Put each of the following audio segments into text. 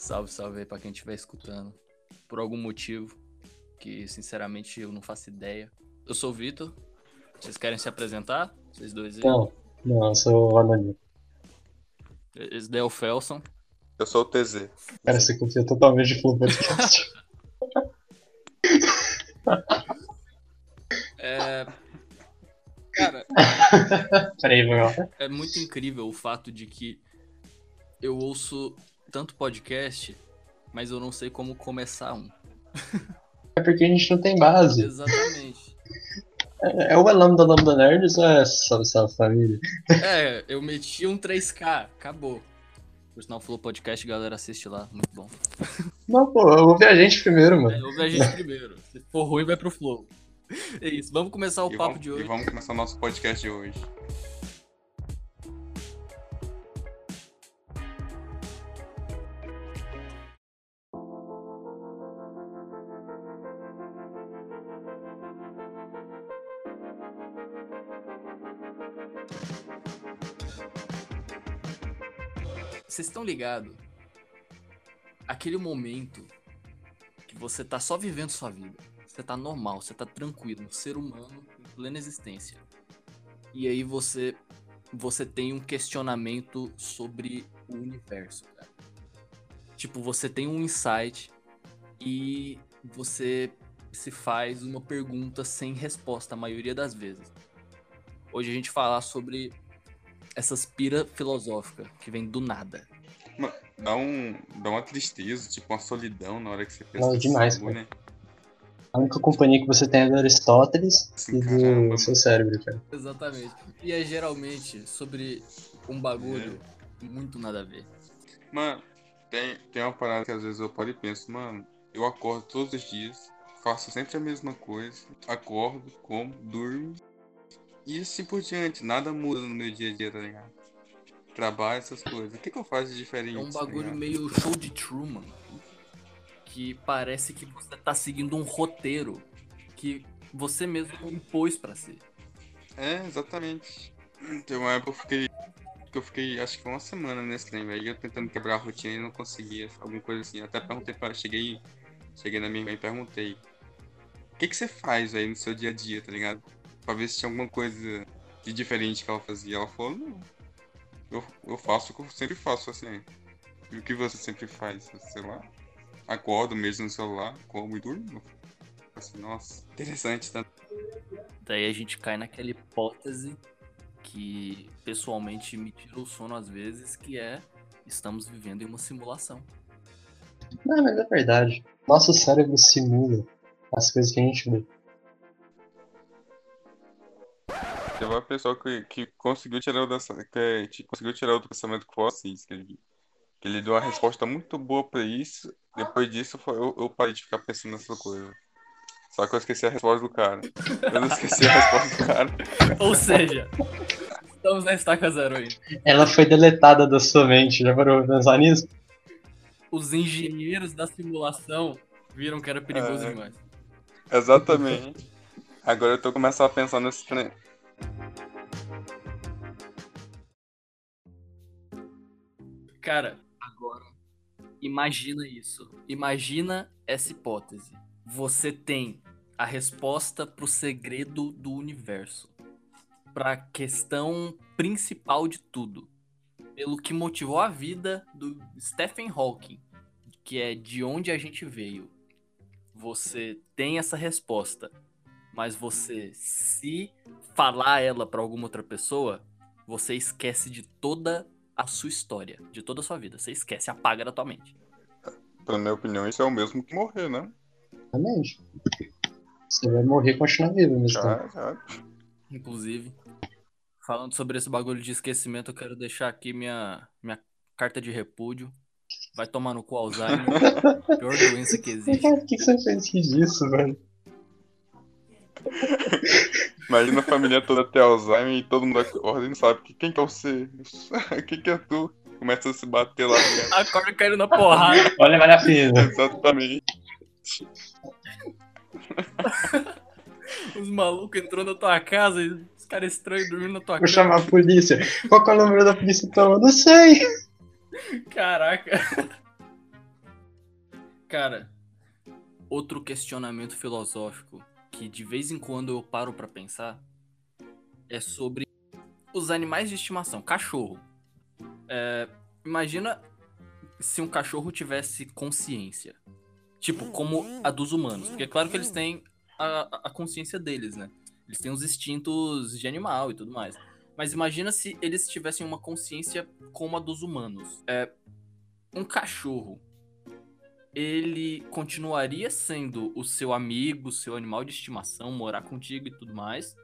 Salve, salve aí pra quem estiver escutando. Por algum motivo, que sinceramente eu não faço ideia. Eu sou o Vitor. Vocês querem se apresentar? Vocês dois aí? Não, não, eu sou o anônimo. Esse daí é o Felson. Eu sou o TZ. Cara, você confia totalmente no Flow Podcast. É. Cara, Peraí, meu. é muito incrível o fato de que eu ouço tanto podcast, mas eu não sei como começar um. É porque a gente não tem base. Exatamente. É o Lambda Lambda Nerds ou é salve, salve família? É, eu meti um 3K, acabou. Por sinal, Flow Podcast, galera, assiste lá, muito bom. Não, pô, eu ouvi a gente primeiro, mano. É, ouve a gente primeiro. Se for ruim, vai pro Flow. É isso, vamos começar o e, papo vamos, de hoje. e vamos começar o nosso podcast de hoje. Vocês estão ligados? Aquele momento que você tá só vivendo sua vida. Você tá normal, você tá tranquilo, um ser humano em plena existência. E aí você você tem um questionamento sobre o universo, cara. Tipo, você tem um insight e você se faz uma pergunta sem resposta a maioria das vezes. Hoje a gente falar sobre essas pira filosófica que vem do nada. Mano, Dá, um, dá uma tristeza, tipo uma solidão na hora que você pensa Não, nesse demais, bagulho, né? A única companhia que você tem é do Aristóteles Assim, e caramba, do seu cérebro, cara. Exatamente. E é geralmente sobre um bagulho muito nada a ver. Mano, tem, tem uma parada que às vezes eu paro e penso, mano, eu acordo todos os dias, faço sempre a mesma coisa, acordo, como, durmo, e assim por diante, nada muda no meu dia a dia, tá ligado? Trabalho, essas coisas. O que, que eu faço de diferente? É um tá bagulho ligado? meio show de Truman. Que parece que você tá seguindo um roteiro que você mesmo impôs pra si. É, exatamente. Tem uma época que eu fiquei. Que eu fiquei, acho que uma semana nesse trem, velho. Eu tentando quebrar a rotina e não conseguia. Alguma coisa assim. Até perguntei pra. Cheguei. Cheguei na minha irmã e perguntei. O que, que você faz aí no seu dia a dia, tá ligado? Pra ver se tinha alguma coisa de diferente que ela fazia. Ela falou, não. Eu, eu faço o que eu sempre faço, assim. E o que você sempre faz? Sei lá. Acordo mesmo no celular, como e durmo. Assim, nossa, interessante, tá? Daí a gente cai naquela hipótese que pessoalmente me tira o sono às vezes, que é estamos vivendo em uma simulação. Não, mas é verdade. Nosso cérebro simula as coisas que a gente vê. Teve uma pessoa que, que conseguiu tirar o que, que conseguiu tirar o do pensamento com vocês, que ele, que ele deu uma resposta muito boa pra isso. Depois disso, foi- eu, eu parei de ficar pensando nessa coisa. Só que eu esqueci a resposta do cara. Eu não esqueci a resposta do cara. Ou seja, estamos na estaca zero aí. Ela foi deletada da sua mente, já parou pra pensar nisso? Os engenheiros da simulação viram que era perigoso É. demais. Exatamente. Agora eu tô começando a pensar nesse trem. Cara, agora imagina isso. Imagina essa hipótese. Você tem a resposta pro segredo do universo, pra questão principal de tudo, pelo que motivou a vida do Stephen Hawking, que é de onde a gente veio. Você tem essa resposta, mas você se falar ela pra alguma outra pessoa, você esquece de toda a sua história, de toda a sua vida. Você esquece, apaga da tua mente. Pela minha opinião, isso é o mesmo que morrer, né? Exatamente. Você vai morrer e continuar vivo mesmo. Já, já. Inclusive, falando sobre esse bagulho de esquecimento, eu quero deixar aqui minha, minha carta de repúdio. Vai tomar no cu Alzheimer. Pior doença que existe. Por que que você fez disso, velho? Imagina a família toda ter Alzheimer e todo mundo acorda e não sabe que- quem que é você? Quem que é tu? Começa a se bater lá. né? Acorda caindo na porrada. Olha, Maria Fina. Exatamente. Os malucos entrou na tua casa e os caras estranhos dormindo na tua Vou cama. chamar a polícia. Qual que é o número da polícia então? Eu não sei. Caraca. Cara, outro questionamento filosófico que de vez em quando eu paro pra pensar é sobre os animais de estimação. Cachorro. É, imagina se um cachorro tivesse consciência. Tipo, como a dos humanos. Porque é claro que eles têm a, a consciência deles, né? Eles têm os instintos de animal e tudo mais. Mas imagina se eles tivessem uma consciência como a dos humanos. É, um cachorro, ele continuaria sendo o seu amigo, seu animal de estimação, morar contigo e tudo mais?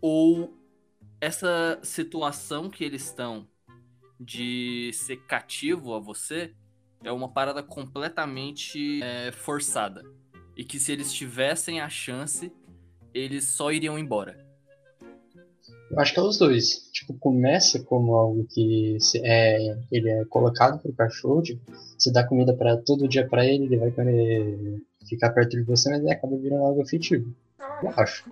Ou essa situação que eles estão de ser cativo a você é uma parada completamente é, forçada. E que se eles tivessem a chance, eles só iriam embora. Eu acho que é os dois. Tipo, começa como algo que é, ele é colocado pro cachorro, tipo, você dá comida para todo dia para ele, ele vai querer ficar perto de você, mas ele acaba virando algo afetivo. Eu acho.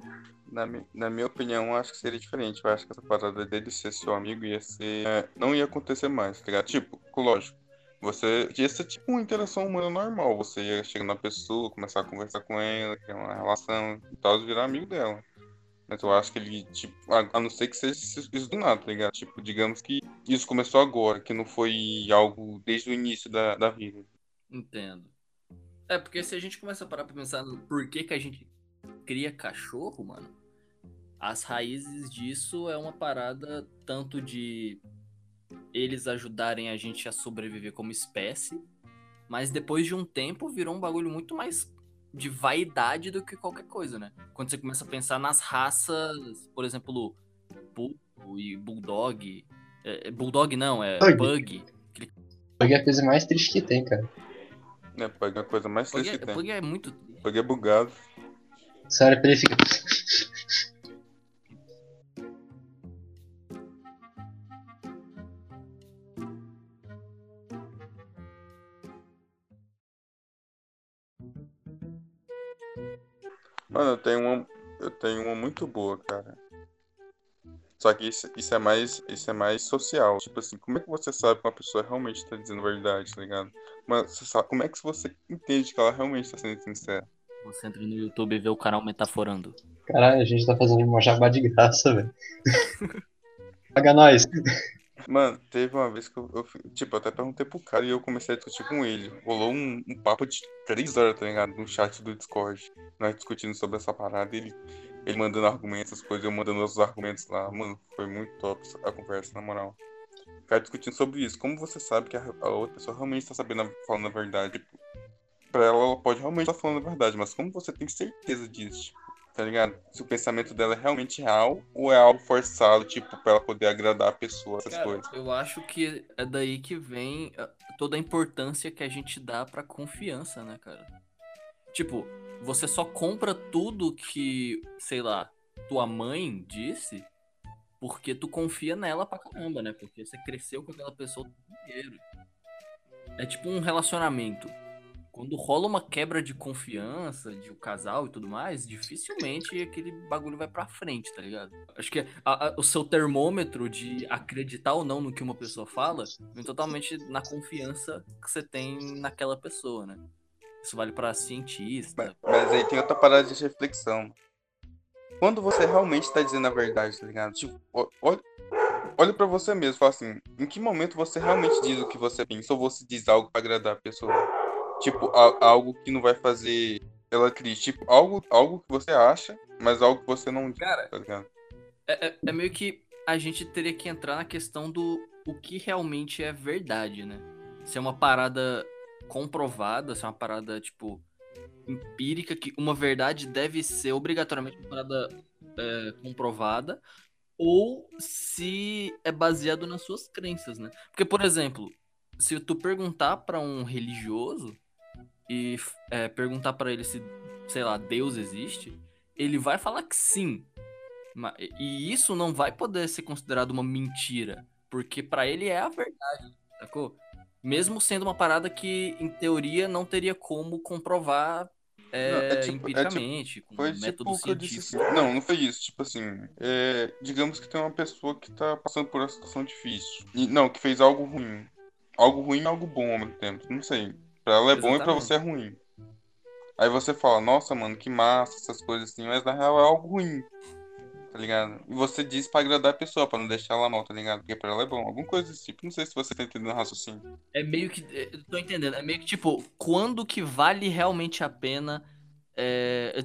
Na, na minha opinião, acho que seria diferente. Eu acho que essa parada dele ser seu amigo ia ser. É, não ia acontecer mais, tá ligado? Tipo, lógico. Você ia ser tipo uma interação humana normal. Você ia chegar na pessoa, começar a conversar com ela, criar uma relação e tal, virar amigo dela. Mas eu acho que ele, tipo, a, não ser que seja isso do nada, tá ligado? Tipo, digamos que isso começou agora, que não foi algo desde o início da, da vida. Entendo. É, porque se a gente começa a parar pra pensar no porquê que a gente cria cachorro, mano, as raízes disso é uma parada tanto de eles ajudarem a gente a sobreviver como espécie, mas depois de um tempo virou um bagulho muito mais de vaidade do que qualquer coisa, né? Quando você começa a pensar nas raças, por exemplo, Pug e Bulldog. É, é, Bulldog não, é Pug. Pug. Pug é a coisa mais triste que tem, cara. É, Pug é a coisa mais triste é, que tem. Pug é muito Pug é bugado. Sério, ele fica. Mano, eu tenho uma, eu tenho uma muito boa, cara. Só que isso, isso, é mais, isso é mais social. Tipo assim, como é que você sabe que uma pessoa realmente tá dizendo a verdade, tá ligado? Mas você sabe, como é que você entende que ela realmente tá sendo sincera? Você entra no YouTube e vê o canal Metaforando. Caralho, a gente tá fazendo uma jabá de graça, velho. Paga nós. Mano, teve uma vez que eu, eu, tipo, até perguntei pro cara e eu comecei a discutir com ele. Rolou um, um papo de três horas, tá ligado? No chat do Discord. Nós discutindo sobre essa parada ele, ele mandando argumentos, as coisas, eu mandando os argumentos lá. Mano, foi muito top a conversa, na moral. Ficar discutindo sobre isso. Como você sabe que a, a outra pessoa realmente tá sabendo, falando a verdade? Tipo, pra ela, ela pode realmente estar tá falando a verdade, mas como você tem certeza disso? Tá ligado? Se o pensamento dela é realmente real ou é algo forçado, tipo, pra ela poder agradar a pessoa, essas Cara, coisas. Eu acho que é daí que vem ah, toda a importância que a gente dá pra confiança, né, cara? Tipo, você só compra tudo que, sei lá, tua mãe disse porque tu confia nela pra caramba, né? Porque você cresceu com aquela pessoa o tempo inteiro. É tipo um relacionamento quando rola uma quebra de confiança de um casal e tudo mais, dificilmente aquele bagulho vai pra frente, tá ligado? Acho que a, a, o seu termômetro de acreditar ou não no que uma pessoa fala vem totalmente na confiança que você tem naquela pessoa, né? Isso vale para cientista. Mas, mas, aí tem outra parada de reflexão. Quando você realmente tá dizendo a verdade, tá ligado? Tipo, olha, olha para você mesmo, fala assim, em que momento você realmente diz o que você pensa ou você diz algo para agradar a pessoa? Tipo, a, algo que não vai fazer ela triste. Tipo, algo, algo que você acha, mas algo que você não Cara, tá? É, é, é meio que a gente teria que entrar na questão do o que realmente é verdade, né? Se é uma parada comprovada, se é uma parada, tipo, empírica, que uma verdade deve ser obrigatoriamente uma parada é, comprovada, ou se é baseado nas suas crenças, né? Porque, por exemplo, se tu perguntar para um religioso, e é, perguntar para ele se, sei lá, Deus existe, ele vai falar que sim. E isso não vai poder ser considerado uma mentira, porque para ele é a verdade, sacou? Mesmo sendo uma parada que, em teoria, não teria como comprovar é, não, é tipo, empiricamente, é tipo, com foi método tipo científico. Assim, não, não foi isso. Tipo assim, é, digamos que tem uma pessoa que tá passando por uma situação difícil. E, não, que fez algo ruim. Algo ruim e algo bom ao mesmo tempo. Não sei Pra ela é bom e pra Exatamente. você é ruim. Aí você fala, nossa, mano, que massa, essas coisas assim, mas na real é algo ruim. Tá ligado? E você diz pra agradar a pessoa, pra não deixar ela mal, tá ligado? Porque pra ela é bom. Alguma coisa desse tipo. Não sei se você tá entendendo o raciocínio. É meio que. é, eu Tô entendendo. É meio que tipo, quando que vale realmente a pena é,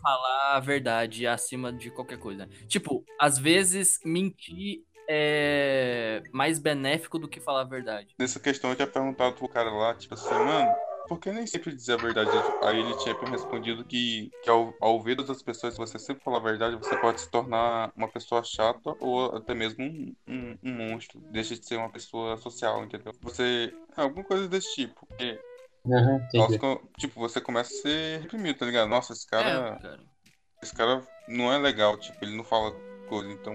falar a verdade acima de qualquer coisa. Tipo, às vezes mentir é mais benéfico do que falar a verdade. Nessa questão eu tinha perguntado pro cara lá, tipo assim, mano, por que nem sempre dizer a verdade? Aí ele tinha me respondido que, que ao, ao ver outras pessoas, se você sempre falar a verdade, você pode se tornar uma pessoa chata ou até mesmo um, um, um monstro. Deixa de ser uma pessoa social, entendeu? Você. Alguma coisa desse tipo. Porque, Aham, nossa, tipo, você começa a ser reprimido, tá ligado? Nossa, esse cara. É, cara. esse cara não é legal, tipo, ele não fala coisa, então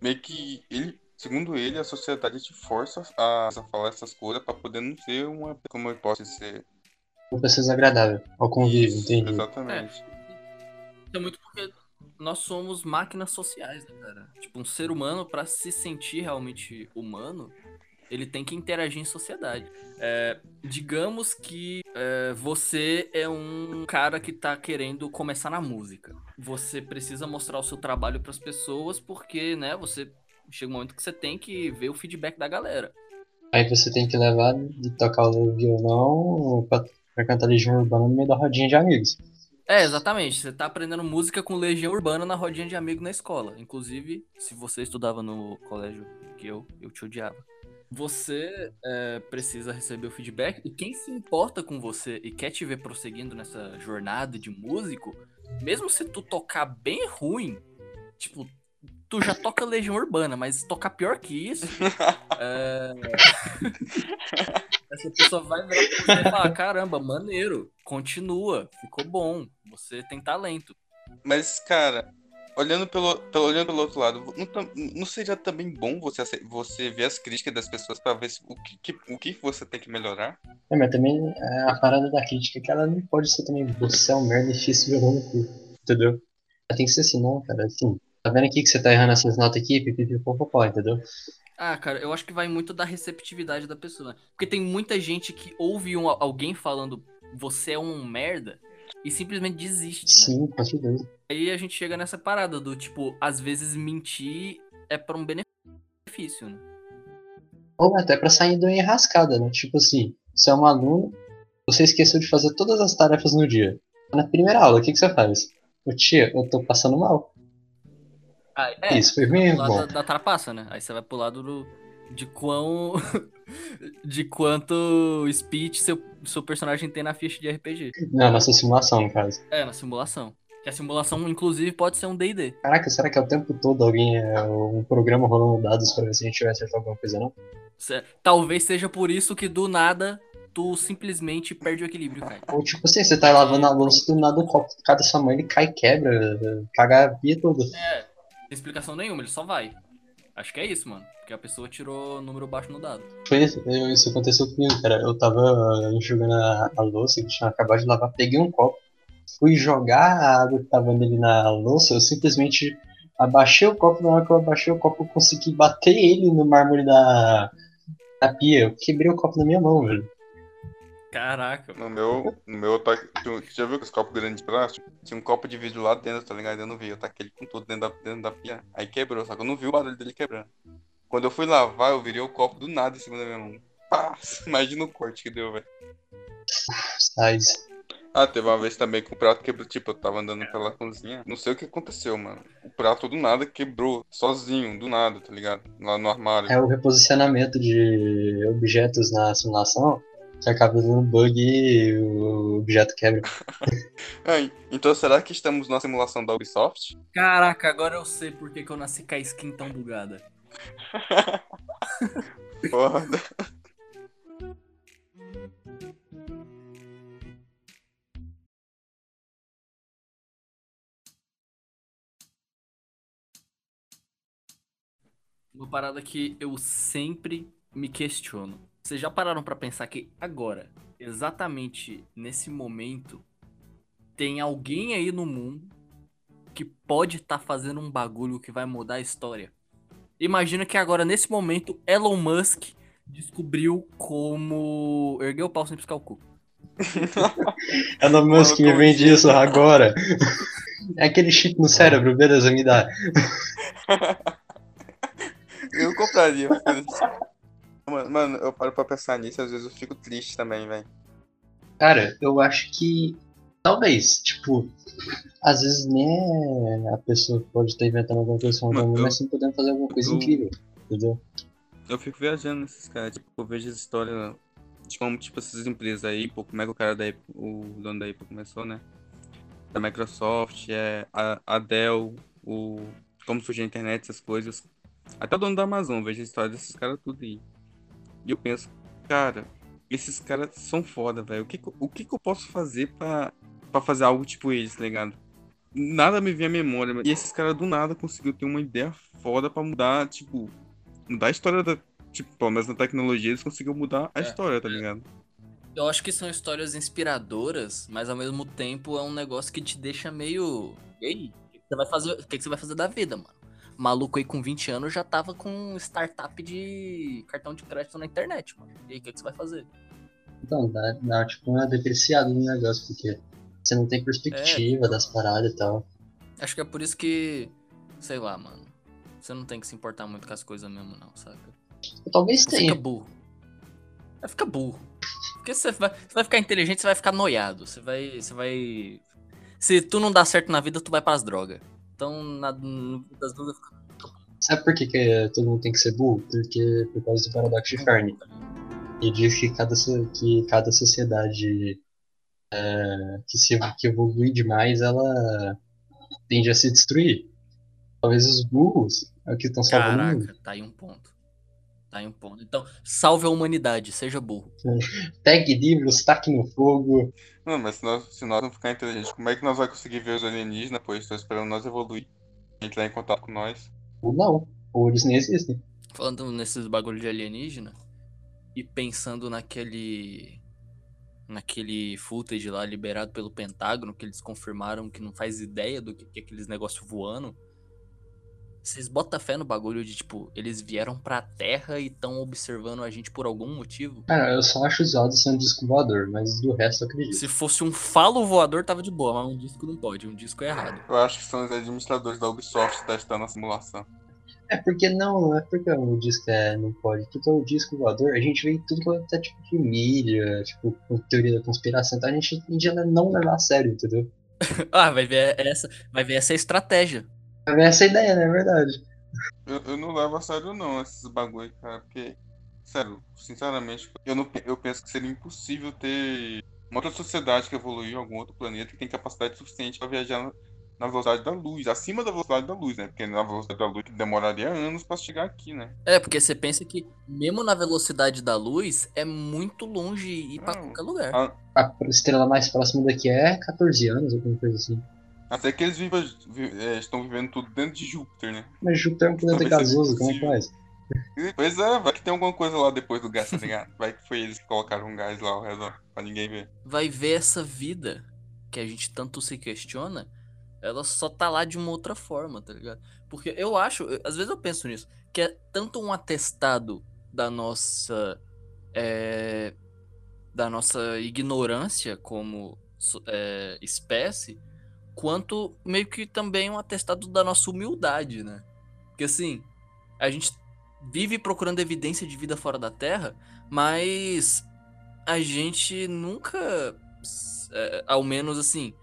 meio que ele, segundo ele, a sociedade te força a, a falar essas coisas pra poder não ser uma, como eu posso dizer, Uma pessoa desagradável ao convívio, Isso, entendi. exatamente. Isso é muito porque nós somos máquinas sociais, né, cara? Tipo, um ser humano, pra se sentir realmente humano, ele tem que interagir em sociedade. É, digamos que é, você é um cara que tá querendo começar na música. Você precisa mostrar o seu trabalho pras pessoas, porque, né, você chega um momento que você tem que ver o feedback da galera. Aí você tem que levar e tocar o violão pra, pra cantar Legião Urbana no meio da rodinha de amigos. É, exatamente. Você tá aprendendo música com Legião Urbana na rodinha de amigo na escola. Inclusive, se você estudava no colégio que eu, eu te odiava. Você é, precisa receber o feedback e quem se importa com você e quer te ver prosseguindo nessa jornada de músico, mesmo se tu tocar bem ruim, tipo, tu já toca Legião Urbana, mas tocar pior que isso, é, essa pessoa vai virar pra você e falar, caramba, maneiro, continua, ficou bom, você tem talento. Mas, cara, olhando pelo, pelo, olhando pelo outro lado, não, não seria também bom você, você ver as críticas das pessoas pra ver se- o, que, que- o que você tem que melhorar? É, mas também é, a parada da crítica é que ela não pode ser também você é um merda e difícil violão no cu, entendeu? Ela tem que ser assim, não, cara, assim. Tá vendo aqui que você tá errando essas notas aqui, pipipipopopó, entendeu? Ah, cara, eu acho que vai muito da receptividade da pessoa. Porque tem muita gente que ouve um- alguém falando você é um merda e simplesmente desiste, né? Sim, com certeza. Aí a gente chega nessa parada do tipo, às vezes mentir é pra um benefício, né? Ou até pra sair do enrascada, né? Tipo assim, você é um aluno, você esqueceu de fazer todas as tarefas no dia. Na primeira aula, o que, que você faz? Ô tia, eu tô passando mal. Ah, é, Isso, foi bom. da, da trapaça, né? Aí você vai pro lado do, de quão. de quanto speech seu, seu personagem tem na ficha de RPG. Não, simulação, no caso. É, na simulação. Que a simulação, inclusive, pode ser um DD. Caraca, será que é o tempo todo alguém, é, um programa rolando dados pra ver se a gente vai acertar alguma coisa, não? Talvez seja por isso que do nada tu simplesmente perde o equilíbrio, cara. Ou tipo assim, você tá lavando a louça do nada o copo de cada sua mãe, ele cai e quebra, caga a pia toda. É, sem explicação nenhuma, ele só vai. Acho que é isso, mano. Porque a pessoa tirou número baixo no dado. Foi isso, isso aconteceu comigo, cara. Eu tava enxugando a, a louça que tinha acabado de lavar, peguei um copo, fui jogar a água que tava nele na louça, eu simplesmente abaixei o copo, na hora que eu abaixei o copo, eu consegui bater ele no mármore da, da pia. Eu quebrei o copo na minha mão, velho. Caraca. No meu, no meu, eu ta- tu- já viu que os copos grandes de plástico? Tinha um copo de vidro lá dentro, tá ligado? Eu não vi, eu taquei ele com tudo dentro da, dentro da pia. Aí quebrou, só que eu não vi o barulho dele quebrando. Quando eu fui lavar, eu virei o copo do nada em cima da minha mão. Pá! Imagina o corte que deu, velho. Sais. Ah, teve uma vez também que o prato quebrou. Tipo, eu tava andando pela cozinha. Não sei o que aconteceu, mano. O prato do nada quebrou. Sozinho, do nada, tá ligado? Lá no armário. É o reposicionamento de objetos na simulação que acaba dando bug e o objeto quebra. Ai, então será que estamos na simulação da Ubisoft? Caraca, agora eu sei por que, que eu nasci com a skin tão bugada. Porra. Uma parada que eu sempre me questiono. Vocês já pararam pra pensar que agora, exatamente nesse momento, tem alguém aí no mundo que pode estar fazendo um bagulho que vai mudar a história? Imagina que agora, nesse momento, Elon Musk descobriu como erguer o pau sem piscar o cu. Elon Musk me vende isso agora. É aquele chip no cérebro, beleza, me dá. Eu compraria. Mano, mano, eu paro pra pensar nisso, às vezes eu fico triste também, velho. Cara, eu acho que. Talvez, tipo. Às vezes nem é a pessoa pode estar inventando alguma coisa Mano, eu- mas sim podendo fazer alguma coisa eu- incrível. Entendeu? Eu fico viajando nesses caras, tipo, eu vejo as histórias de como, tipo, essas empresas aí, pô, como é que o cara da Apple, o dono da Apple começou, né? Da Microsoft, é, a, a Dell, o, como surgiu a internet, essas coisas. Até o dono da Amazon, eu vejo a história desses caras tudo aí. E eu penso, cara, esses caras são foda, velho. O, que, o que, que eu posso fazer pra, pra fazer algo tipo eles, tá ligado? Nada me vem à memória, mas- e esses caras do nada conseguiu ter uma ideia foda pra mudar, tipo, mudar a história da. Tipo, pelo menos na tecnologia eles conseguiram mudar a É. história, tá ligado? Eu acho que são histórias inspiradoras, mas ao mesmo tempo é um negócio que te deixa meio. E aí? O que que você vai fazer, o que que você vai fazer da vida, mano? Maluco aí com 20 anos já tava com startup de cartão de crédito na internet, mano. E aí, o que, que você vai fazer? Então, dá, dá tipo uma depreciada no negócio, porque você não tem perspectiva das paradas e tal. Acho que é por isso que. Sei lá, mano. Você não tem que se importar muito com as coisas mesmo, não, saca? Talvez Você tenha. fica burro. Vai ficar burro. Porque você vai, você vai ficar inteligente, você vai ficar noiado. Você vai. Você vai. Se tu não dá certo na vida, tu vai pras drogas. Então, na, no- das duas, Sabe por que, que todo mundo tem que ser burro? Porque por causa do paradoxo de Fermi. E diz que cada, que cada sociedade é, que, se, que evolui demais, ela tende a se destruir. Talvez os burros é o que estão salvando. Caraca, tá aí um ponto. Tá aí um ponto. Então, salve a humanidade, seja burro. Pegue livros, taque no fogo. Não, mas se nós, se nós não ficar inteligentes, como é que nós vamos conseguir ver os alienígenas? Eles estão esperando nós evoluir. Entrar em contato com nós. Ou não. Ou eles nem existem. Falando nesses bagulho de alienígena e pensando naquele. naquele footage lá liberado pelo Pentágono, que eles confirmaram que não faz ideia do que, que é aqueles negócios voando. Vocês botam fé no bagulho de tipo, eles vieram pra Terra e estão observando a gente por algum motivo? Cara, eu só acho zoado ser um disco voador, mas do resto eu acredito. Se fosse um falo voador, tava de boa, mas um disco não pode, um disco é errado. Eu acho que são os administradores da Ubisoft testando a simulação. É porque não, não é porque o disco é, não pode. Porque o disco voador, a gente vê tudo que é tipo de mídia, tipo, com teoria da conspiração, então a gente a não levar a sério, entendeu? ah, vai ver essa, vai ver essa estratégia. É essa ideia, né? É verdade. Eu, eu não levo a sério não esses bagulho, cara, porque, sério, sinceramente, eu, não, eu penso que seria impossível ter uma outra sociedade que evoluiu em algum outro planeta que tem capacidade suficiente pra viajar na, na velocidade da luz, acima da velocidade da luz, né? Porque na velocidade da luz demoraria anos pra chegar aqui, né? É, porque você pensa que mesmo na velocidade da luz, é muito longe ir pra Não. qualquer lugar. A- A estrela mais próxima daqui é 14 anos, alguma coisa assim. Até que eles vivam, vi- é, estão vivendo tudo dentro de Júpiter, né? Mas Júpiter é um planeta gasoso, como é faz? Pois é, vai que tem alguma coisa lá depois do gás, tá ligado? Vai que foi eles que colocaram um gás lá ao redor, pra ninguém ver. Vai ver essa vida que a gente tanto se questiona, ela só tá lá de uma outra forma, tá ligado? Porque eu acho, eu- às vezes eu penso nisso, que é tanto um atestado da nossa. é, da nossa ignorância como é, espécie, quanto meio que também um atestado da nossa humildade, né? Porque assim, a gente vive procurando evidência de vida fora da Terra, mas a gente nunca, é, ao menos assim,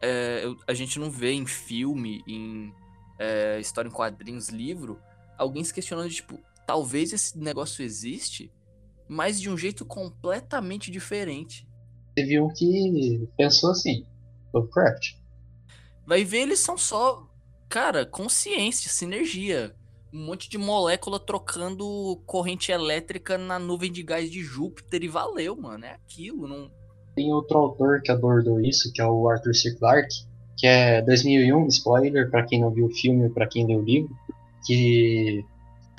é, a gente não vê em filme, em é, história em quadrinhos, livro, alguém se questionando, tipo, talvez esse negócio existe, mas de um jeito completamente diferente. Teve um que pensou assim, Lovecraft. Vai ver, eles são só, cara, consciência, sinergia. Um monte de molécula trocando corrente elétrica na nuvem de gás de Júpiter e valeu, mano. É aquilo, não. Tem outro autor que abordou isso, que é o Arthur C. Clarke, que é 2001, spoiler pra quem não viu o filme pra quem leu o livro, que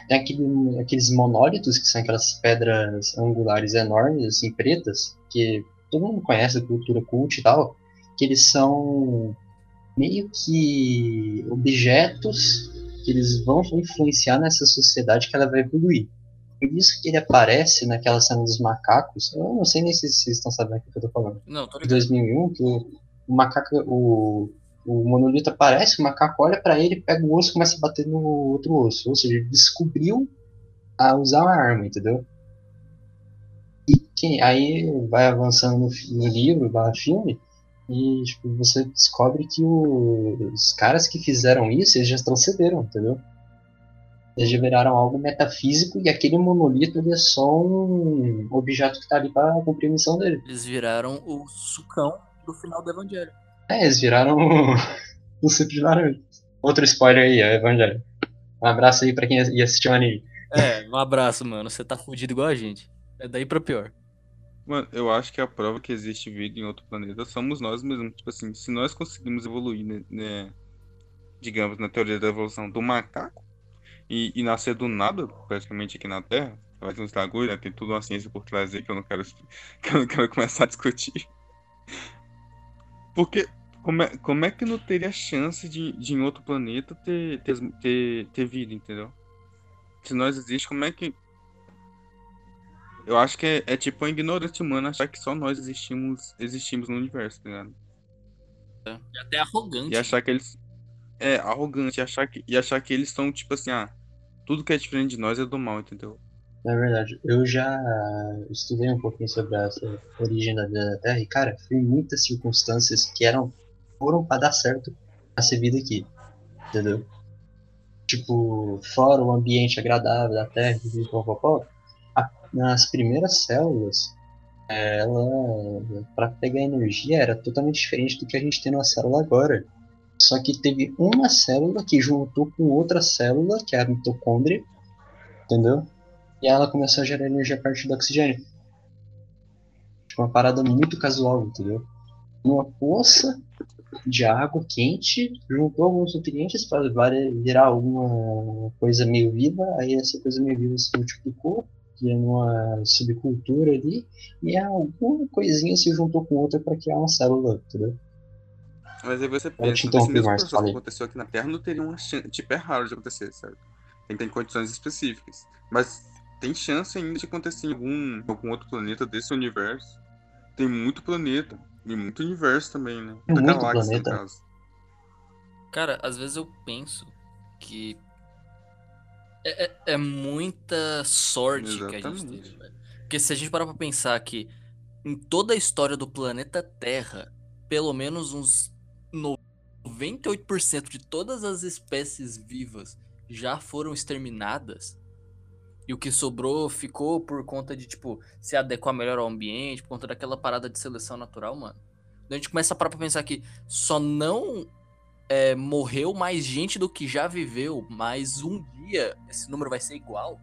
tem aquele, aqueles monólitos, que são aquelas pedras angulares enormes, assim, pretas, que todo mundo conhece da cultura cult e tal, que eles são meio que objetos que eles vão influenciar nessa sociedade que ela vai evoluir. Por isso que ele aparece naquela cena dos macacos. Eu não sei nem se vocês estão sabendo o que eu tô falando. Não, tô Em ligado. 2001, que o, o macaco, o, o monolito aparece, o macaco olha pra ele, pega o osso e começa a bater no outro osso. Ou seja, ele descobriu a usar uma arma, entendeu? E quem, aí vai avançando no, no livro, no filme, e tipo, você descobre que o- os caras que fizeram isso, eles já transcenderam, entendeu? Eles já viraram algo metafísico e aquele monolito ele é só um objeto que tá ali pra cumprir a missão dele. Eles viraram o sucão do final do Evangelho. É, eles viraram um simples laranja. Outro spoiler aí, é Evangelho. Um abraço aí pra quem ia assistir o anime. É, um abraço, mano. Você tá fudido igual a gente. É daí pra pior. Mano, eu acho que a prova que existe vida em outro planeta somos nós mesmos. Tipo assim, se nós conseguimos evoluir, né, né, digamos, na teoria da evolução do macaco e, e nascer do nada, praticamente aqui na Terra, faz uns bagulho, né? Tem tudo uma ciência por trás aí que eu não quero, que eu não quero começar a discutir. Porque como é, como é que não teria chance de, de em outro planeta ter, ter, ter, ter vida, entendeu? Se nós existimos, como é que. Eu acho que é, é tipo a ignorância humana achar que só nós existimos, existimos no universo, tá ligado? É até arrogante. E achar que eles. É, arrogante, e achar que, e achar que eles são tipo assim, ah, tudo que é diferente de nós é do mal, entendeu? Na verdade, eu já estudei um pouquinho sobre essa origem da vida da Terra e, cara, foi muitas circunstâncias que eram foram pra dar certo a ser vida aqui, entendeu? Tipo, fora o ambiente agradável da Terra, e popopó, a- nas primeiras células, é, ela, para pegar energia, era totalmente diferente do que a gente tem na célula agora. Só que teve uma célula que juntou com outra célula, que é a mitocôndria, entendeu? E ela começou a gerar energia a partir do oxigênio. Tipo, uma parada muito casual, entendeu? Numa poça de água quente, juntou alguns nutrientes para virar alguma coisa meio viva, aí essa coisa meio viva se multiplicou, criando uma subcultura ali, e alguma coisinha se juntou com outra para criar uma célula, entendeu? Mas aí você pensa, esse interrompi, mesmo processo que falei. aconteceu aqui na Terra não teria uma chance. Tipo, é raro de acontecer, certo? Tem que ter condições específicas. Mas tem chance ainda de acontecer em algum, algum outro planeta desse universo. Tem muito planeta. E muito universo também, né? Tem Muita muito galáxia, planeta. no caso. Cara, às vezes eu penso que é, é- é muita sorte que a gente Exatamente. teve, velho. Porque se a gente parar pra pensar que em toda a história do planeta Terra, pelo menos uns 98% de todas as espécies vivas já foram exterminadas. E o que sobrou ficou por conta de, tipo, se adequar melhor ao ambiente, por conta daquela parada de seleção natural, mano. Então a gente começa a parar pra pensar que só não é, morreu mais gente do que já viveu, mas um dia esse número vai ser igual.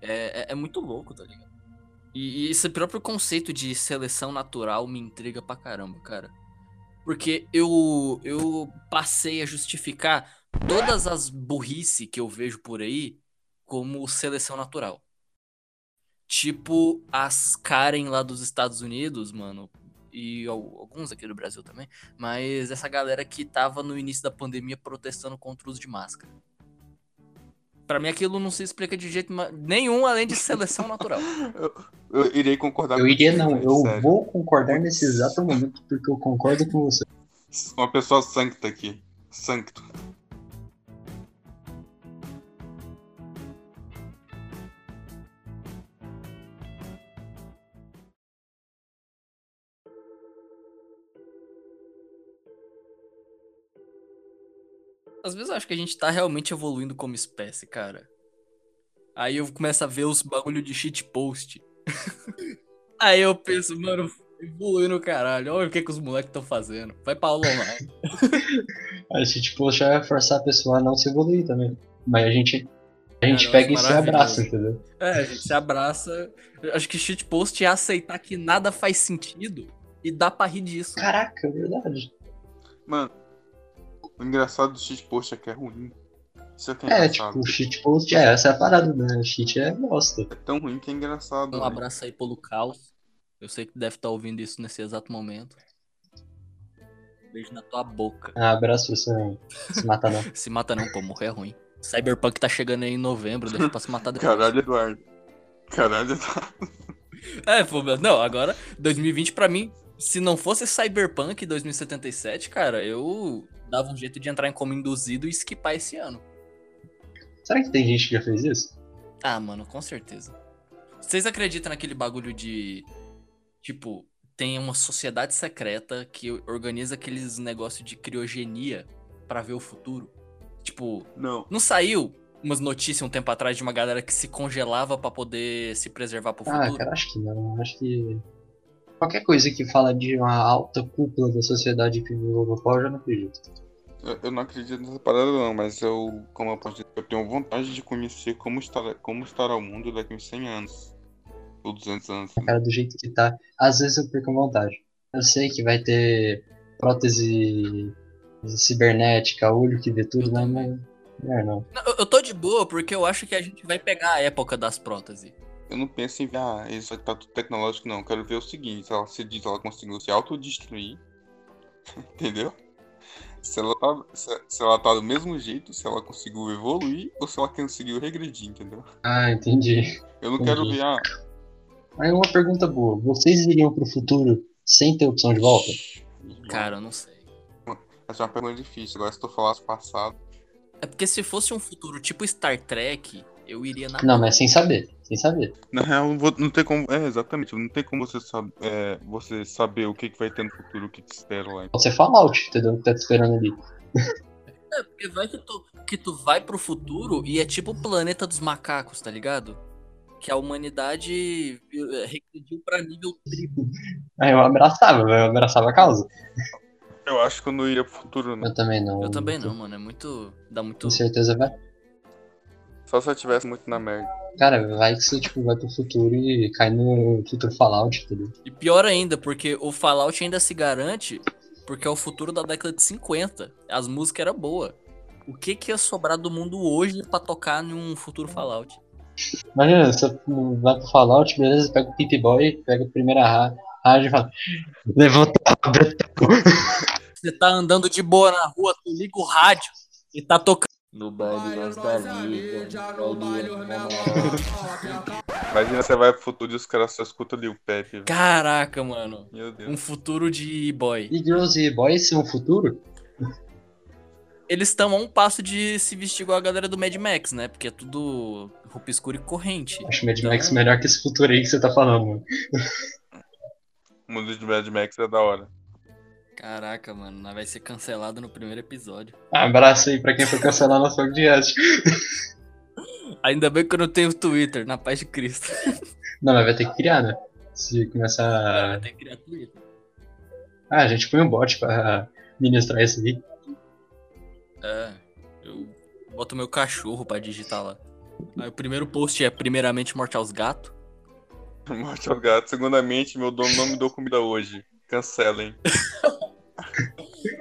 É, é, é muito louco, tá ligado? E, e esse próprio conceito de seleção natural me intriga pra caramba, cara. Porque eu, eu passei a justificar todas as burrice que eu vejo por aí como seleção natural. Tipo as Karen lá dos Estados Unidos, mano, e al- alguns aqui do Brasil também, mas essa galera que tava no início da pandemia protestando contra o uso de máscara. Pra mim aquilo não se explica de jeito nenhum além de seleção natural. Eu irei concordar Eu iria contigo, não, eu sério. vou concordar nesse exato momento porque eu concordo com você. Uma pessoa sancta aqui. Sancto. Às vezes eu acho que a gente tá realmente evoluindo como espécie, cara. Aí eu começo a ver os bagulho de shitpost. Aí eu penso, mano, evoluindo no caralho. Olha o que, que os moleques estão fazendo. Vai pra aula online. A poxa vai forçar a pessoa a não se evoluir também. Mas a gente, a gente eu pega e acho se abraça, entendeu? É, a gente se abraça. Eu Acho que shitpost é aceitar que nada faz sentido e dá pra rir disso. Caraca, é verdade. Mano, o engraçado do shitpost é que é ruim. Isso é que é, É, engraçado. tipo, shitpost, é, essa é a parada, né? Shit é bosta. É tão ruim que é engraçado. Um velho. abraço aí pelo caos. Eu sei que deve estar ouvindo isso nesse exato momento. Beijo na tua boca. Ah, abraço pra você não se matar não. Se mata não, pô, morrer é ruim. Cyberpunk tá chegando aí em novembro, deixa pra se matar depois. Caralho, Eduardo. Caralho, Eduardo. É, pô, meu- não, agora 2020 pra mim, se não fosse Cyberpunk 2077, cara, eu dava um jeito de entrar em coma induzido e skipar esse ano. Será que tem gente que já fez isso? Ah, mano, com certeza. Vocês acreditam naquele bagulho de. Tipo, tem uma sociedade secreta que organiza aqueles negócios de criogenia pra ver o futuro? Tipo, Não. não saiu umas notícias um tempo atrás de uma galera que se congelava pra poder se preservar pro Ah, futuro? cara, acho que não. Acho que. Qualquer coisa que fala de uma alta cúpula da sociedade que o pau, eu já não acredito. Eu, eu não acredito nessa parada não, mas eu, como eu posso dizer, eu tenho vontade de conhecer como estará, como estará o mundo daqui uns 100 anos. Ou 200 anos. Cara, do jeito que tá, às vezes eu perco a vontade. Eu sei que vai ter prótese cibernética, olho que vê tudo, Eu mas. Não, é. Não, eu- eu tô de boa porque eu acho que a gente vai pegar a época das próteses. Eu não penso em ver, ah, isso vai estar tudo tecnológico, não. Eu quero ver o seguinte, se ela se diz ela conseguiu se autodestruir, entendeu? Se ela, tá, se, se ela tá do mesmo jeito, se ela conseguiu evoluir ou se ela conseguiu regredir, entendeu? Ah, entendi. Eu não quero Entendi. ver, ah, Aí uma pergunta boa. Vocês iriam pro futuro sem ter opção de volta? Cara, eu não sei. Essa é uma pergunta difícil. Agora, se tu falasse passado, É porque se fosse um futuro tipo Star Trek, eu iria na. Não, mas sem saber. Sem saber. Na real, não tem como. É, exatamente. Não tem como você, sab, é, você saber o que, que vai ter no futuro, o que te espera lá. Pode ser Fallout, entendeu? O que tá te esperando ali. É, porque vai que tu, que tu vai pro futuro e é tipo o planeta dos macacos, tá ligado? Que a humanidade eh, regrediu pra nível triplo. Aí eu abraçava, eu abraçava a causa. Eu acho que eu não iria pro futuro, não. Eu também não. Eu também não, mano. É muito. Dá muito. Com certeza vai. Só se eu tivesse muito na merda. Cara, vai que você tipo, vai pro futuro e cai no futuro Fallout, entendeu? E pior ainda, porque o Fallout ainda se garante porque é o futuro da década de 50. As músicas eram boas. O que que ia sobrar do mundo hoje pra tocar num futuro Fallout? Imagina, você vai pro Fallout, beleza, pega o Pip Boy, pega a primeira ra- rádio e fala. Levanta a. Você tá andando de boa na rua, tu liga o rádio e tá tocando. No baile nós da liga. Imagina você vai pro futuro e os caras só escutam ali o Pepe. velho. Caraca, mano. Meu Deus. Um futuro de boy. E Girls e Boys são o futuro? Eles estão a um passo de se vestir igual a galera do Mad Max, né? Porque é tudo roupa escura e corrente. Acho Mad Então- Max melhor que esse futuro aí que você tá falando, mano. O mundo de Mad Max é da hora. Caraca, mano, nós vai ser cancelado no primeiro episódio. Abraço aí pra quem foi cancelar nosso podcast. Ainda bem que eu não tenho Twitter, na paz de Cristo. Não, mas vai ter que criar, né? Se começar. Vai ter que criar Twitter. Ah, a gente põe um bot pra ministrar isso aí. É, eu boto meu cachorro pra digitar lá. Aí o primeiro post é primeiramente morte aos gatos. Morte ao gato. Segundamente, meu dono não me deu comida hoje. Cancelem.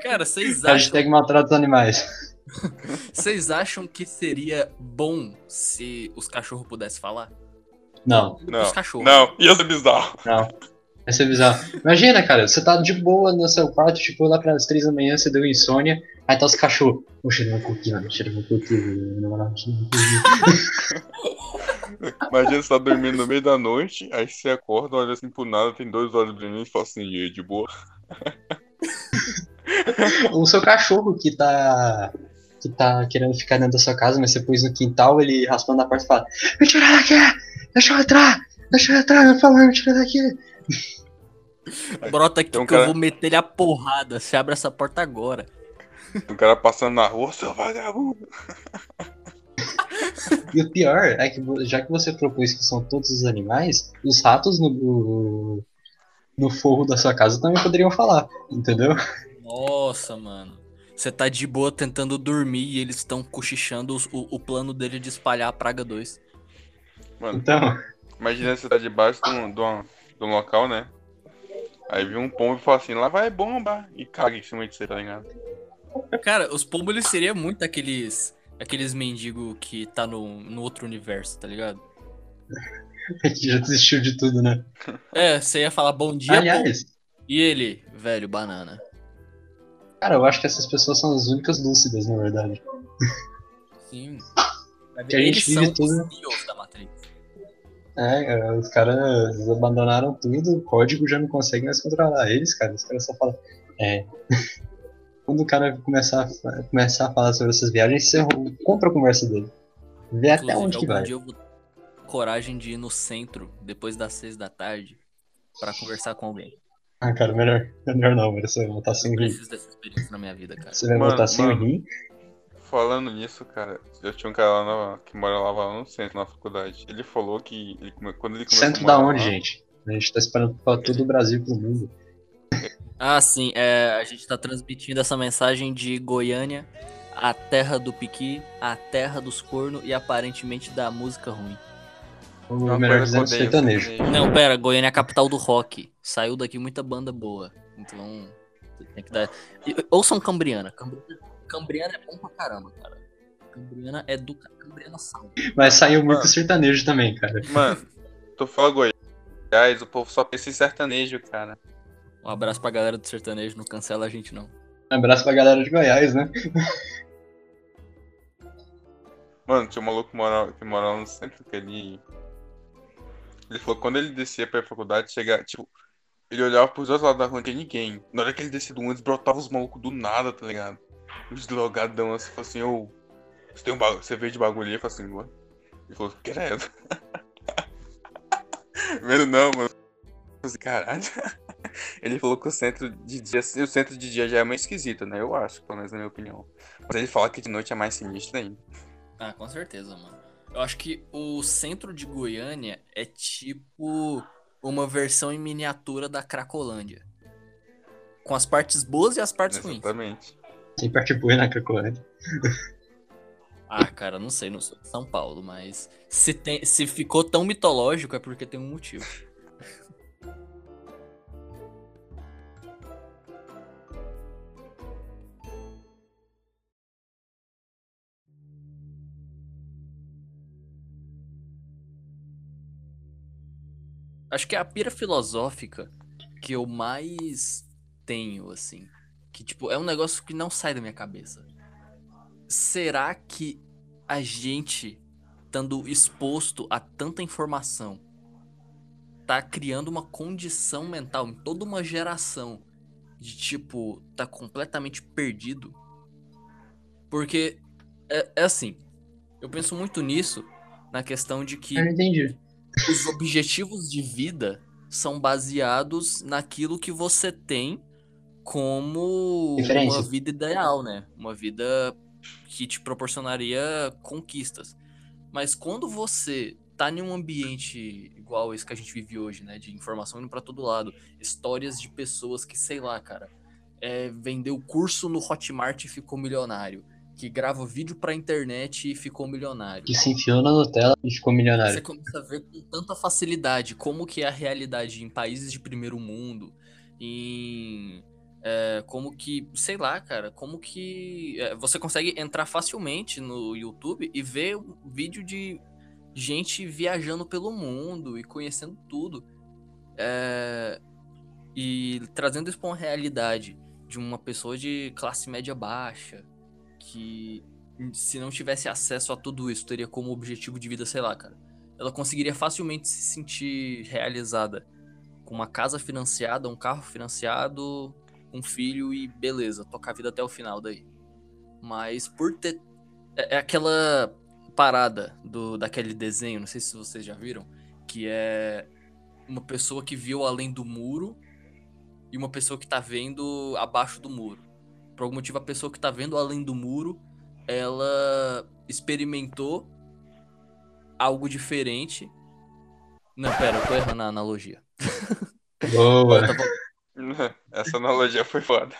Cara, vocês acham, Hashtag maltrata os animais. vocês acham que seria bom se os cachorros pudessem falar? Não, Não. Os cachorros. Não, ia ser bizarro. não. Vai ser bizarro. Imagina, cara, você tá de boa no seu quarto, tipo, lá pras três da manhã, você deu insônia, aí tá os cachorros. Ô, cheiro meu cookie, mano, cheiro meu cookie, na moral, cheiro meu cookie. Imagina você tá dormindo no meio da noite, aí você acorda, olha assim pro nada, tem dois olhos brilhando e fala assim, de boa. O seu cachorro que tá. que tá querendo ficar dentro da sua casa, mas você pôs no quintal, ele raspando a porta e fala: Me tira daqui! Deixa eu entrar! Deixa eu entrar, eu falo, me tira daqui! Brota aqui um que eu cara- vou meter ele a porrada. Você abre essa porta agora. O cara passando na rua, seu vagabundo. E o pior é que, já que você propôs que são todos os animais, os ratos no, no forro da sua casa também poderiam falar, entendeu? Nossa, mano. Você tá de boa tentando dormir e eles estão cochichando os- o, o plano dele de espalhar a Praga 2. Mano, Então, imagina você tá debaixo de um, de um, de um local, né? Aí vem um pombo e fala assim, lá vai bomba. E caga em cima de você, tá ligado? Cara, os pombos eles seriam muito aqueles. Aqueles mendigos que tá no, no outro universo, tá ligado? a gente já desistiu de tudo, né? É, você ia falar bom dia, pombo. Aliás, E ele, velho, banana. Cara, eu acho que essas pessoas são as únicas lúcidas, na verdade. Sim. Que a gente vive tudo-. É, cara, os caras abandonaram tudo, o código já não consegue mais controlar eles, cara. Os caras só falam. É. Quando o cara começar a, começar a falar sobre essas viagens, você compra a conversa dele. Vê até Inclusive, onde que vai. dia eu vou coragem de ir no centro, depois das seis da tarde, pra conversar com alguém. Ah, cara, melhor, melhor não, velho. Você vai voltar sem Eu rir. preciso dessa experiência na minha vida, cara. Você vai Mano, voltar sem mano. rir. Falando nisso, cara, eu tinha um cara lá no- que morava lá no centro, na faculdade. Ele falou que ele quando ele começou Centro a da onde, lá- gente? A gente tá esperando pra todo o Brasil e pro mundo. Ah, sim, é, a gente tá transmitindo essa mensagem de Goiânia, a terra do piqui, a terra dos cornos e aparentemente da música ruim. Ou Uma melhor dizendo, odeio, sertanejo. Não, pera, Goiânia é a capital do rock. Saiu daqui muita banda boa. Então, tem que dar. Ouçam Cambriana. Cambriana, Cambriana é bom pra caramba, cara. Cambriana é do. Cambriana salve. Mas saiu muito Mano. sertanejo também, cara. Mano, tu fala Goiás, o povo só pensa em sertanejo, cara. Um abraço pra galera do sertanejo, não cancela a gente não. Um abraço pra galera de Goiás, né? Mano, tinha um maluco que morava, que morava no centro que ele. Ele falou que quando ele descia pra faculdade, chegava, tipo, ele olhava pros dois lados da rua, não tinha ninguém. Na hora que ele descia do ônibus, brotava os malucos do nada, tá ligado? Os drogadão assim, falou assim, ô. Você tem um bagulho, você veio de bagulho? Eu falei assim, ué. Ele falou, credo. Vendo não, mano. Assim, caralho. Ele falou que o centro de dia, o centro de dia já é meio esquisito, né? Eu acho, pelo menos na minha opinião. Mas ele fala que de noite é mais sinistro ainda. Ah, com certeza, mano. Eu acho que o centro de Goiânia é tipo uma versão em miniatura da Cracolândia. Com as partes boas e as partes ruins. Exatamente. Sem parte boa na Cracolândia. Ah, cara, não sei, não sou de São Paulo, mas se, tem, se ficou tão mitológico é porque tem um motivo. Acho que é a pira filosófica que eu mais tenho, assim. Que, tipo, é um negócio que não sai da minha cabeça. Será que a gente, estando exposto a tanta informação, tá criando uma condição mental em toda uma geração de, tipo, tá completamente perdido? Porque, é, é assim, eu penso muito nisso, na questão de que Eu não entendi. Os objetivos de vida são baseados naquilo que você tem como uma vida ideal, né? Uma vida que te proporcionaria conquistas. Mas quando você tá em um ambiente igual esse que a gente vive hoje, né? De informação indo pra todo lado, histórias de pessoas que, sei lá, cara, é, vendeu curso no Hotmart e ficou milionário. Que grava vídeo pra internet e ficou milionário. Que se enfiou na Nutella e ficou Você milionário. começa a ver com tanta facilidade como que é a realidade em países de primeiro mundo, em é, como que, sei lá, cara, como que é, você consegue entrar facilmente no YouTube e ver um vídeo de gente viajando pelo mundo e conhecendo tudo. É, e trazendo isso pra uma realidade de uma pessoa de classe média baixa, que se não tivesse acesso a tudo isso, teria como objetivo de vida, sei lá, cara. Ela conseguiria facilmente se sentir realizada com uma casa financiada, um carro financiado, um filho e beleza, tocar a vida até o final daí. Mas por ter. É, é aquela parada do, daquele desenho, não sei se vocês já viram, que é uma pessoa que viu além do muro e uma pessoa que tá vendo abaixo do muro. Por algum motivo, a pessoa que tá vendo além do muro, ela experimentou algo diferente. Não, pera, eu tô errando a analogia. Boa. Tá. Essa analogia foi foda.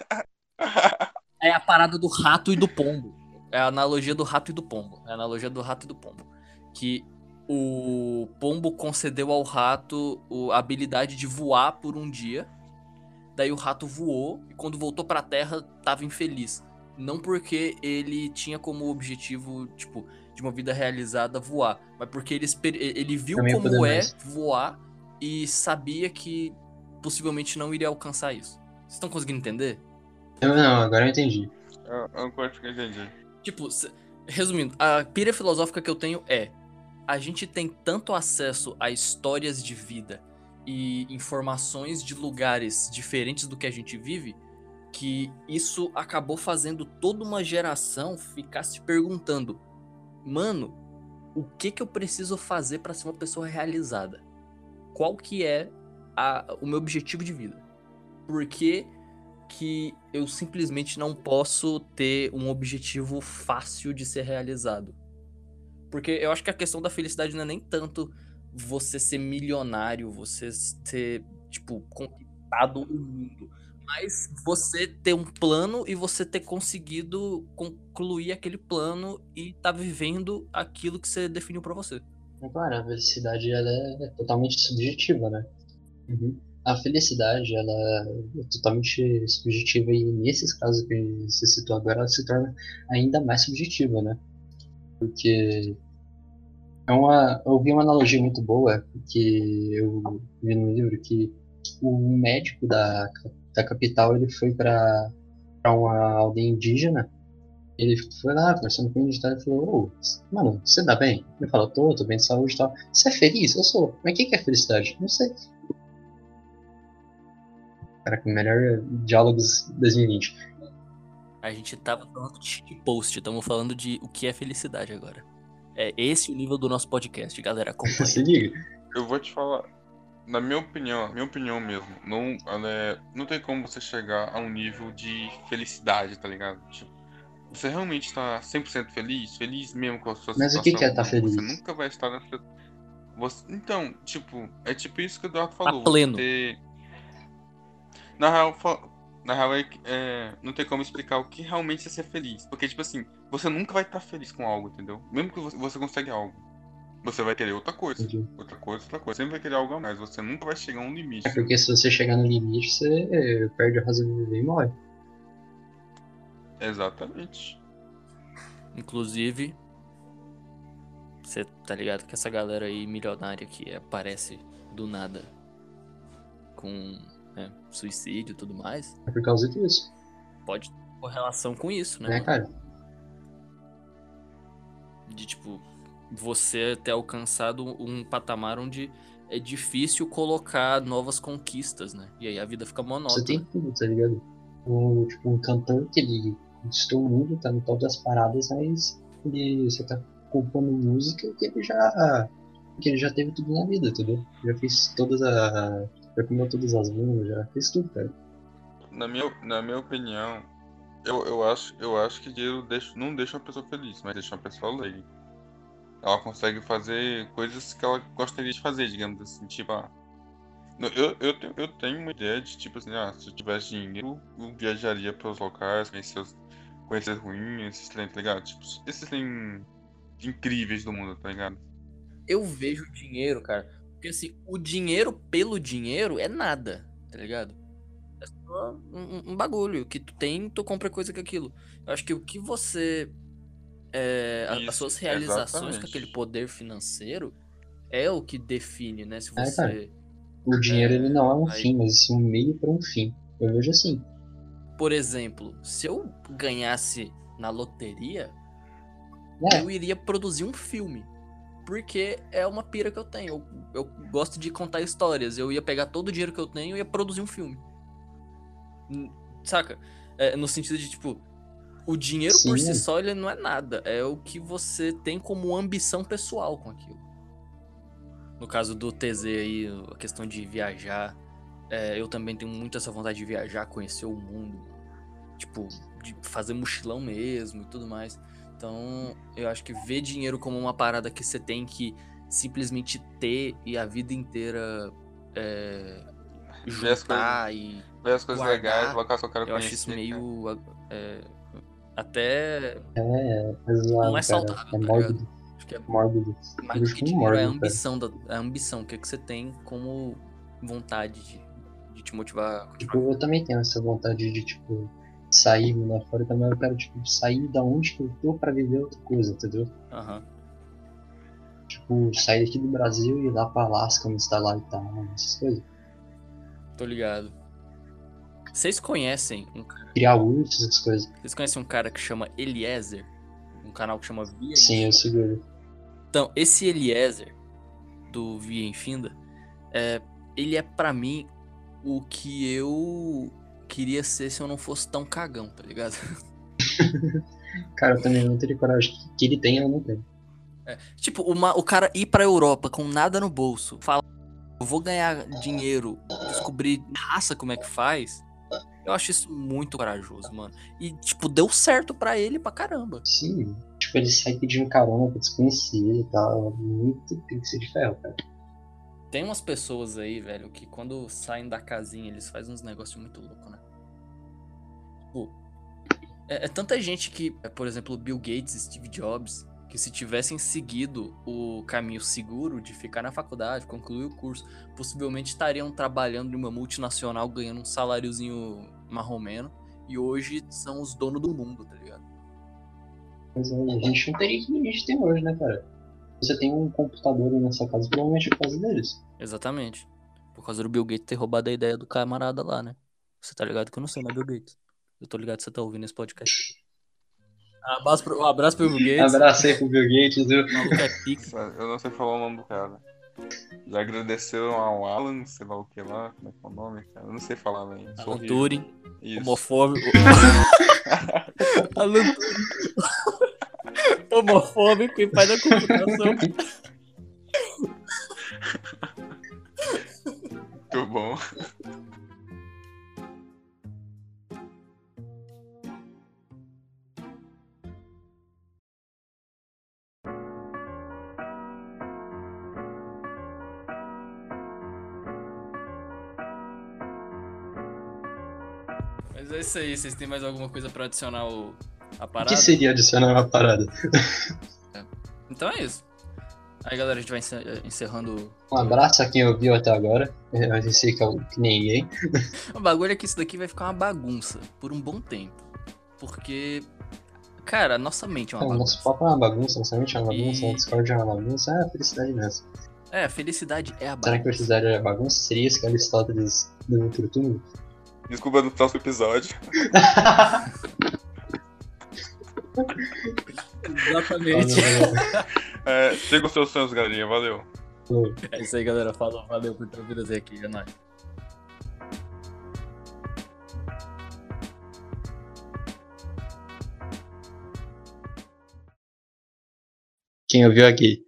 É a parada do rato e do pombo. É a analogia do rato e do pombo. É a analogia do rato e do pombo. Que o pombo concedeu ao rato a habilidade de voar por um dia. Daí o rato voou e quando voltou pra terra tava infeliz. Não porque ele tinha como objetivo, tipo, de uma vida realizada voar, mas porque ele, ele viu Também ia como é mais. voar e sabia que possivelmente não iria alcançar isso. Vocês estão conseguindo entender? Eu não, agora eu entendi. Eu, eu acho que eu entendi. Tipo, Resumindo, a pira filosófica que eu tenho é: a gente tem tanto acesso a histórias de vida e informações de lugares diferentes do que a gente vive, que isso acabou fazendo toda uma geração ficar se perguntando: mano, o que que eu preciso fazer para ser uma pessoa realizada? Qual que é a, o meu objetivo de vida? Por que, que eu simplesmente não posso ter um objetivo fácil de ser realizado? Porque eu acho que a questão da felicidade não é nem tanto você ser milionário, você ter, tipo, conquistado o mundo. Mas você ter um plano e você ter conseguido concluir aquele plano e tá vivendo aquilo que você definiu para você. É claro, a felicidade ela é totalmente subjetiva, né? Uhum. A felicidade ela é totalmente subjetiva e nesses casos que você citou agora, ela se torna ainda mais subjetiva, né? Porque é uma, eu vi uma analogia muito boa que eu vi no livro que o médico da, da capital ele foi para uma aldeia indígena ele foi lá conversando com o indígena e falou oh, mano você tá bem? Ele falou tô tô bem de saúde e tal. Você é feliz? Eu sou mas o que é felicidade? Não sei. Cara com melhor diálogos 2020 a gente tava falando de post estamos falando de o que é felicidade agora é esse o nível do nosso podcast, galera. Acompanha. Se liga. Eu vou te falar. Na minha opinião, minha opinião mesmo, não, é, não tem como você chegar a um nível de felicidade, tá ligado? Tipo, você realmente tá 100% feliz? Feliz mesmo com a sua Mas situação? Mas o que, que é estar tá feliz? Você nunca vai estar nessa... Você... Então, tipo, é tipo isso que o Eduardo falou. Tá pleno. Ter... Na real, na real, é, é, não tem como explicar o que realmente é ser feliz. Porque, tipo assim, você nunca vai estar feliz com algo, entendeu? Mesmo que você, você consegue algo. Você vai querer outra coisa. Entendi. Outra coisa, outra coisa. Sempre vai querer algo a mais. Você nunca vai chegar a um limite. É porque se você chegar no limite, você perde a razão de viver e morre. Exatamente. Inclusive, você tá ligado que essa galera aí milionária que aparece do nada com né, suicídio e tudo mais. É por causa disso. Pode ter correlação com isso, né? É, cara. De tipo, você ter alcançado um patamar onde é difícil colocar novas conquistas, né? E aí a vida fica monótona. Você tem tudo, tá ligado? Um, tipo, um cantor que ele conquistou o mundo, tá no top das paradas, mas ele, você tá compondo música que ele já que ele já teve tudo na vida, entendeu? Já fez todas as já comeu todas as lunas, já fez tudo, cara. Na minha, na minha opinião, eu, eu, acho, eu acho que dinheiro deixa, não deixa uma pessoa feliz, mas deixa uma pessoa alegre. Ela consegue fazer coisas que ela gostaria de fazer, digamos assim, tipo, ah, eu, eu, tenho, eu tenho uma ideia de, tipo assim, ah, se eu tivesse dinheiro, eu viajaria para os locais, conhecer, os, conhecer as ruínas, esses trem, tá ligado? Tipo, esses trem incríveis do mundo, tá ligado? Eu vejo dinheiro, cara, porque assim, o dinheiro pelo dinheiro é nada, tá ligado? É só um, um bagulho. que tu tem, tu compra coisa com aquilo. Eu acho que o que você. É, Isso, as suas realizações exatamente. com aquele poder financeiro é o que define, né? Se você. É, o dinheiro é, ele não é um aí... fim, mas sim um meio para um fim. Eu vejo assim. Por exemplo, se eu ganhasse na loteria, é. eu iria produzir um filme porque é uma pira que eu tenho. Eu, eu, gosto de contar histórias. Eu ia pegar todo o dinheiro que eu tenho e ia produzir um filme. Saca? É, no sentido de, tipo, o dinheiro Sim. por si só ele não é nada. É o que você tem como ambição pessoal com aquilo. No caso do TZ aí, a questão de viajar. É, eu também tenho muito essa vontade de viajar, conhecer o mundo. Tipo, de fazer mochilão mesmo e tudo mais. Então, eu acho que ver dinheiro como uma parada que você tem que simplesmente ter e a vida inteira é, juntar e. Ver as coisas guardar, legais, colocar sua cara Eu acho isso meio. É, até. É, é zoado, não é saudável. É tá mórbido. Acho que é mórbido. Mais do que dinheiro é a ambição, da, a ambição, o que, é que você tem como vontade de, de te motivar. Tipo, eu também tenho essa vontade de, tipo, sair lá fora também, eu quero tipo, sair da onde que eu tô pra viver outra coisa, entendeu? Uhum. Tipo, sair daqui do Brasil e ir lá pra Alasca, me instalar e tal, essas coisas. Tô ligado. Vocês conhecem um cara. Criar ursos, essas coisas. Vocês conhecem um cara que chama Eliezer? Um canal que chama Via Sim, eu seguro. Então, esse Eliezer do Via Infinda, é, ele é pra mim o que eu queria ser se eu não fosse tão cagão, tá ligado? Cara, eu também não teria coragem. Que ele tem, eu não tenho. Tipo, uma- o cara ir pra Europa com nada no bolso, falar, eu vou ganhar dinheiro, descobrir raça como é que faz. Eu acho isso muito corajoso, mano. E, tipo, deu certo pra ele pra caramba. Sim. Tipo, ele sai pedindo carona pra desconhecido e tal. Muito tem que ser de ferro, cara. Tem umas pessoas aí, velho, que quando saem da casinha, eles fazem uns negócios muito loucos, né? Tipo, é, é tanta gente que, é, por exemplo, Bill Gates e Steve Jobs, que se tivessem seguido o caminho seguro de ficar na faculdade, concluir o curso, possivelmente estariam trabalhando em uma multinacional ganhando um saláriozinho marromeno e hoje são os donos do mundo, tá ligado? Mas aí, a gente não teria o que a gente tem hoje, né, cara? Você tem um computador aí na sua casa, provavelmente é por causa deles. Exatamente. Por causa do Bill Gates ter roubado a ideia do camarada lá, né? Você tá ligado que eu não sei, né, Bill Gates? Eu tô ligado que você tá ouvindo esse podcast. Abraço pro, um abraço pro Bill Gates. Abraço aí pro Bill Gates, viu? Maluco é pica. Eu não sei falar o nome do cara. Já agradeceu ao Alan, sei lá o que lá, como é que é o nome, cara? Eu não sei falar, velho. Alan. Turing, Isso. homofóbico. Alan Turing. homofóbico e pai da computação. Isso aí, vocês têm mais alguma coisa pra adicionar o, a O parada? que seria adicionar uma parada? Então é isso. Aí galera, a gente vai encer- encerrando. Um abraço a quem ouviu até agora. Eu sei que, eu, que ninguém. O bagulho é que isso daqui vai ficar uma bagunça por um bom tempo. Porque, cara, a nossa mente é uma Não, bagunça. nosso papo é uma bagunça, nossa mente é uma bagunça, E- o Discord é uma bagunça. Ah, felicidade nessa. É, a felicidade é a Será que a bagunça. felicidade é bagunça? Seria isso que Aristóteles do outro túmulo? Desculpa no próximo episódio. Exatamente. É, siga os seus sonhos, galerinha. Valeu. É isso aí, galera. Falou, valeu por ter ouvido até aqui. É nóis. Quem ouviu aqui?